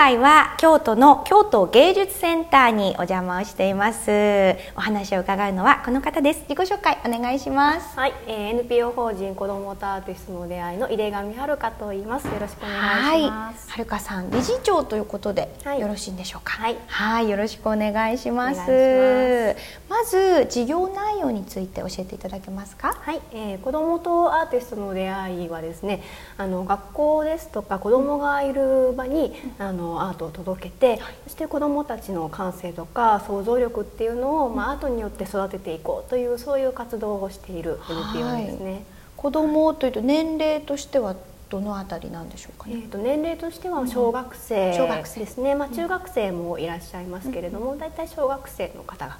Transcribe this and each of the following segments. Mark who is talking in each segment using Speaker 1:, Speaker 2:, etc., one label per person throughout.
Speaker 1: 回は京都の京都芸術センターにお邪魔をしています。お話を伺うのはこの方です。自己紹介お願いします。
Speaker 2: はい、えー、NPO 法人子どもとアーティストの出会いの井出上遥と言います。よろしくお願いします。
Speaker 1: はるかさん理事長ということで、はい、よろしいんでしょうか？
Speaker 2: はい。
Speaker 1: はい。よろしくお願いします。まず事業内容について教えていただけますか？
Speaker 2: はい、えー、子どもとアーティストの出会いはですねあの学校ですとか子どもがいる場に、うん、あのアートを届けて、はい、そして子どもたちの感性とか想像力っていうのを、まあ、アートによって育てていこうというそういう活動をしている NPO ですね。はい、
Speaker 1: 子どもというと年齢としてはどのあたりなんでしょうか、ね、
Speaker 2: えーと、年齢としては小学生ですね、まあ、中学生もいらっしゃいますけれども、大、う、体、ん、小学生の方が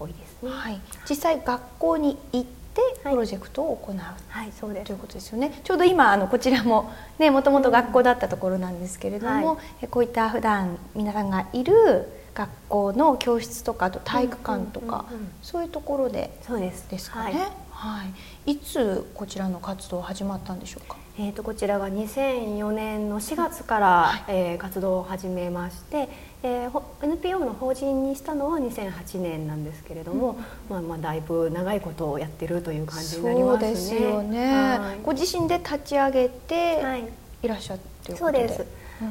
Speaker 2: 多いですね、
Speaker 1: はい、実際学校に行ってプロジェクトを行う、
Speaker 2: はい、そうです。
Speaker 1: ということですよね。ちょうど今あのこちらもねもともと学校だったところなんですけれども、はい、こういった普段皆さんがいる学校の教室とかあと体育館とか、そういうところで
Speaker 2: そうです。
Speaker 1: ですかね、はい、い。つこちらの活動始まったんでしょうか？
Speaker 2: えーと、こちらが2004年の4月から、はい、えー、活動を始めまして、えー、NPO の法人にしたのは2008年なんですけれども、うん、まあ、まあだいぶ長いことをやってるという感じになりますね。
Speaker 1: ですよね、はい、ご自身で立ち上げてい。らっしゃって
Speaker 2: そうで。す、うん、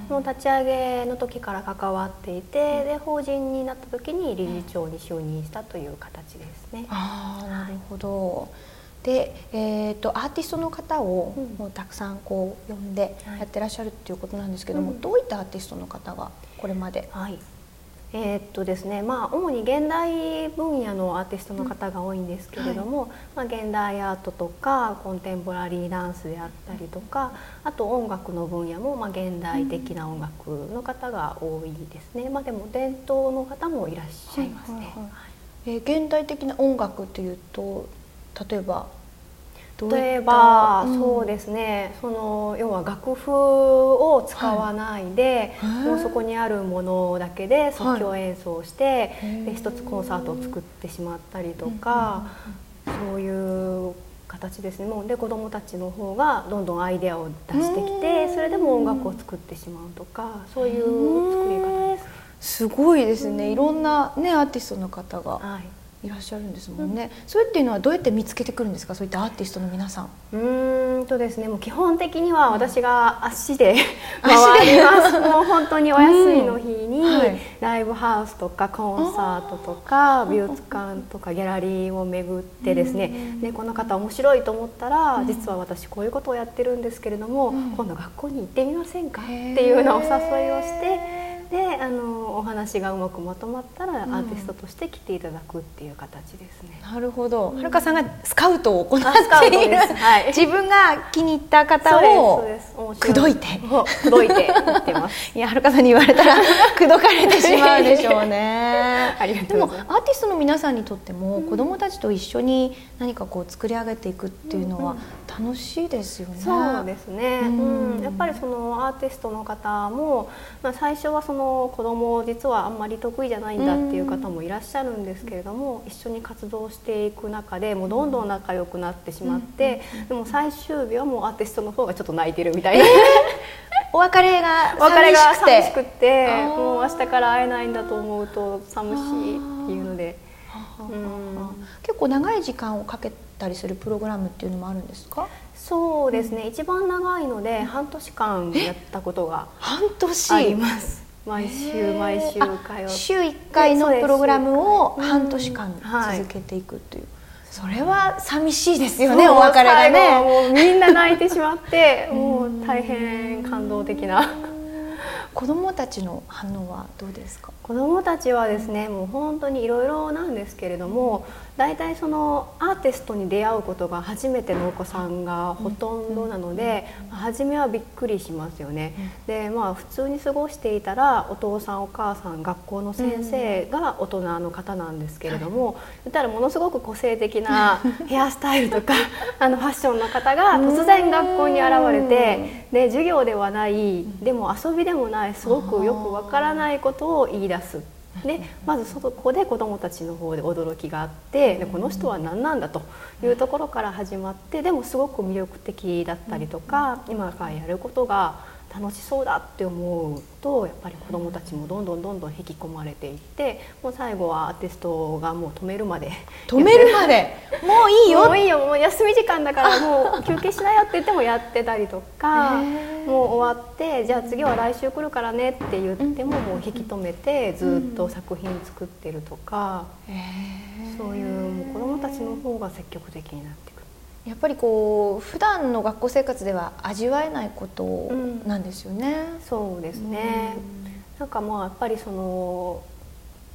Speaker 2: もう立ち上げの時から関わっていて、うん、で法人になった時に理事長に就任したという形ですね。
Speaker 1: あなるほど、で、えーと、アーティストの方をもうたくさんこう呼んでやってらっしゃるっていうことなんですけども、はい、どういったアーティストの方がこれまで、
Speaker 2: はい、えー、っとですねまあ主に現代分野のアーティストの方が多いんですけれども、うん。はい、まあ、現代アートとかコンテンポラリーダンスであったりとかあと音楽の分野もまあ現代的な音楽の方が多いですね、まあ、でも伝統の方もいらっしゃいますね。はいはいはい、
Speaker 1: えー、現代的な音楽というと例えば
Speaker 2: 例えば、うん、そうですね。その要は楽譜を使わないで、はい、もうそこにあるものだけで即興演奏して、はい、で一つコンサートを作ってしまったりとか、そういう形ですね。もうで子どもたちの方がどんどんアイデアを出してきてそれでも音楽を作ってしまうとかそういう作り方です。
Speaker 1: すごいですね。いろんな、ね、アーティストの方が。はいいらっしゃるんですもんね、うん、それっていうのはどうやって見つけてくるんですか？そういったアーティストの皆さん。
Speaker 2: うんとですねもう基本的には私が足で 回ります。もう本当にお休みの日にライブハウスとかコンサートとか美術館とかギャラリーを巡ってですね。でこの方面白いと思ったら実は私こういうことをやってるんですけれども今度学校に行ってみませんか？っていうようなお誘いをしてであのお話がうまくまとまったら、アーティストとして来ていただくっていう形ですね。
Speaker 1: なるほど、はるかさんがスカウトを行っている、はい、自分が気に入った方を口説いて。
Speaker 2: 口説いてってます。
Speaker 1: いやはるかさんに言われたら 口説かれてしまうでしょうね。でもアーティストの皆さんにとっても、子どもたちと一緒に何かこう作り上げていくっていうのは楽しいですよね。
Speaker 2: そうですね。うん、やっぱりそのアーティストの方も、まあ最初はそのの子供実はあんまり得意じゃないんだっていう方もいらっしゃるんですけれども、一緒に活動していく中でもうどんどん仲良くなってしまって、でも最終日はもうアーティストの方がちょっと泣いてるみたいな、えー、
Speaker 1: お別れが
Speaker 2: 寂しくてもう明日から会えないんだと思うと寂しいっていうので。
Speaker 1: 結構長い時間をかけたりするプログラムっていうのもあるんですか？
Speaker 2: そうですね、うん、一番長いので半年間やったことが
Speaker 1: 半年？
Speaker 2: あります毎週毎週通って。
Speaker 1: 週1回のプログラムを半年間続けていくという、それは寂しいですよねお別れがね。
Speaker 2: もうみんな泣いてしまって もう大変感動的な。
Speaker 1: 子どもたちの反応はどうですか？
Speaker 2: 子どもたちはですねもう本当にいろいろなんですけれども大体そのアーティストに出会うことが初めてのお子さんがほとんどなので、初めはびっくりしますよね。でまあ普通に過ごしていたらお父さんお母さん学校の先生が大人の方なんですけれども、言ったらものすごく個性的な ヘアスタイルとかあのファッションの方が突然学校に現れてで授業ではないでも遊びでもないすごくよくわからないことを言い出す。でまずそこで子どもたちの方で驚きがあってでこの人は何なんだというところから始まってでもすごく魅力的だったりとか今からやることが楽しそうだって思うとやっぱり子どもたちもどんどんどんどん引き込まれていってもう最後はアーティストがもう止めるまで。
Speaker 1: 止めるまで？もういいよ。
Speaker 2: もういいよ。もう休み時間だから もう休憩しなよって言ってもやってたりとかもう終わってじゃあ次は来週来るからねって言ってももう引き止めてずっと作品作ってるとか、そういう子どもたちの方が積極的になってくる。
Speaker 1: やっぱりこう普段の学校生活では味わえないことなんですよね。
Speaker 2: うん、そうですね。なんかまあやっぱりその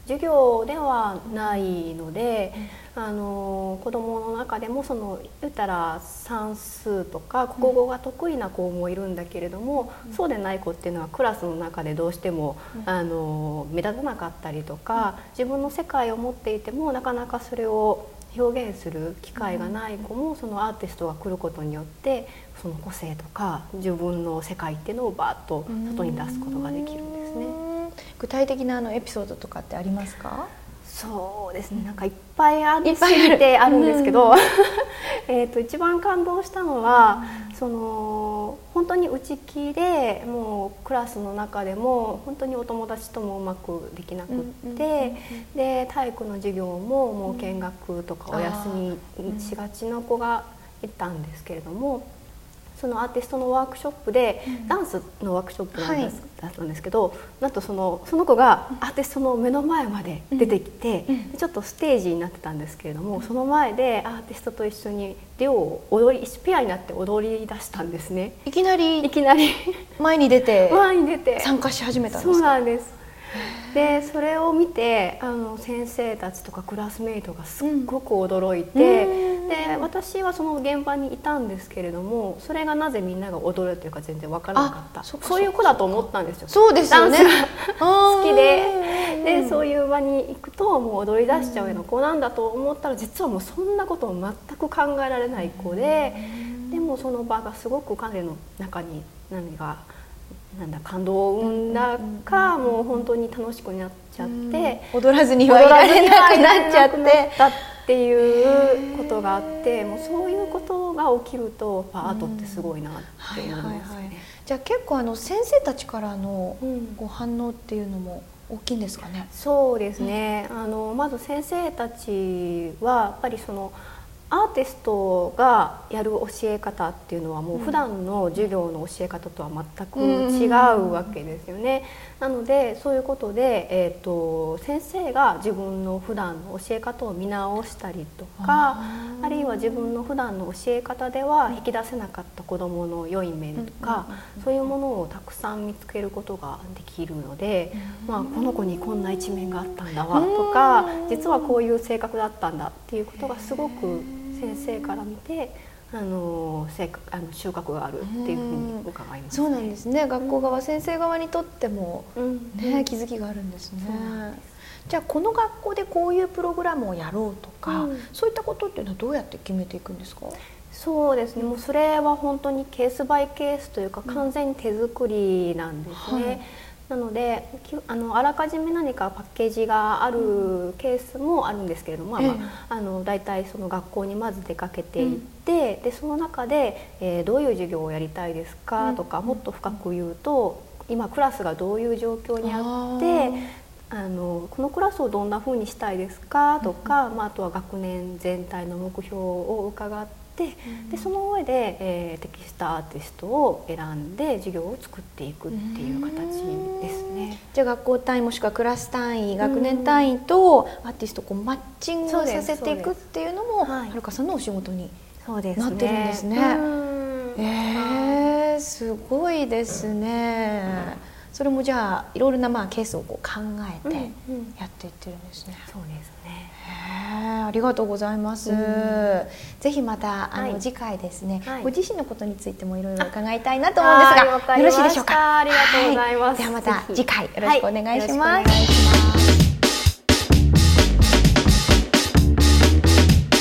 Speaker 2: 授業ではないので、うん、あの子どもの中でもその言ったら算数とか国語が得意な子もいるんだけれども、うん、そうでない子っていうのはクラスの中でどうしても、うん、あの目立たなかったりとか、自分の世界を持っていてもなかなかそれを表現する機会がない子もそのアーティストが来ることによってその個性とか自分の世界っていうのをバーッと外に出すことができるんですね。
Speaker 1: 具体的なあのエピソードとかってありますか？
Speaker 2: そうですね。なんかいっぱいありすぎてあるんですけど、えと一番感動したのは、うん、その本当に内気でもうクラスの中でも本当にお友達ともうまくできなくって、で体育の授業ももう見学とかお休みしがちな子がいたんですけれども。そのアーティストのワークショップで、ダンスのワークショップなんです、だったんですけどなんとそのその子がアーティストの目の前まで出てきて、ちょっとステージになってたんですけれども、その前でアーティストと一緒に両を踊りペアになって踊り出したんですね。
Speaker 1: いきなり
Speaker 2: いきなり
Speaker 1: 前に出て
Speaker 2: 前に出て
Speaker 1: 参加し始めたんです
Speaker 2: そうなんです。でそれを見てあの先生たちとかクラスメイトがすっごく驚いて、うん、で私はその現場にいたんですけれどもそれがなぜみんなが踊るというか全然分からなかった。そういう子だと思ったんですよ。
Speaker 1: そうですよね。
Speaker 2: 好きで。でそういう場に行くともう踊り出しちゃうような子なんだと思ったら実はもうそんなことを全く考えられない子ででもその場がすごく彼の中に何が。なんだ感動を生んだか、もう本当に楽しくなっちゃって、
Speaker 1: 踊らずにはいられなくなっちゃって。
Speaker 2: たっていうことがあってもうそういうことが起きるとアートってすごいなって思いますね。
Speaker 1: じゃあ結構あの先生たちからのご反応っていうのも大きいんですかね？
Speaker 2: そうですね。あのまず先生たちはやっぱりそのアーティストがやる教え方っていうのはもう普段の授業の教え方とは全く違うわけですよね。なのでそういうことで、えーと、先生が自分の普段の教え方を見直したりとかあるいは自分の普段の教え方では引き出せなかった子どもの良い面とかそういうものをたくさん見つけることができるので、まあ、この子にこんな一面があったんだわとか実はこういう性格だったんだっていうことがすごく先生から見てあの成あの収穫があるっていうふうに伺います、
Speaker 1: ね、そうなんですね。学校側、先生側にとってもね、ね気づきがあるんですね。じゃあこの学校でこういうプログラムをやろうとか、うん、そういったことっていうのはどうやって決めていくんですか？
Speaker 2: そうですね。もうそれは本当にケースバイケースというか完全に手作りなんですね。はいなのであのあらかじめ何かパッケージがあるケースもあるんですけれども、うん、まあ、あの大体その学校にまず出かけていって、うん、でその中で、えー、どういう授業をやりたいですかとか、もっと深く言うと今クラスがどういう状況にあってあのこのクラスをどんなふうにしたいですかとか、まあ、あとは学年全体の目標を伺って。でその上で、えー、適したアーティストを選んで授業を作っていくっていう形ですね。
Speaker 1: じゃあ学校単位もしくはクラス単位学年単位とアーティストをこうマッチングさせていくっていうのもはるかさんのお仕事になってるんですね。えー、すごいですね。それもじゃあいろいろなまあケースをこう考えてやっていってるんですね。
Speaker 2: そうですね。
Speaker 1: ありがとうございます。ぜひまたあの、次回ですね、ご自身のことについてもいろいろ伺いたいなと思うんですが、よろしいでしょうか？
Speaker 2: ありがとうございます。
Speaker 1: ではまた次回よろしくお願いします。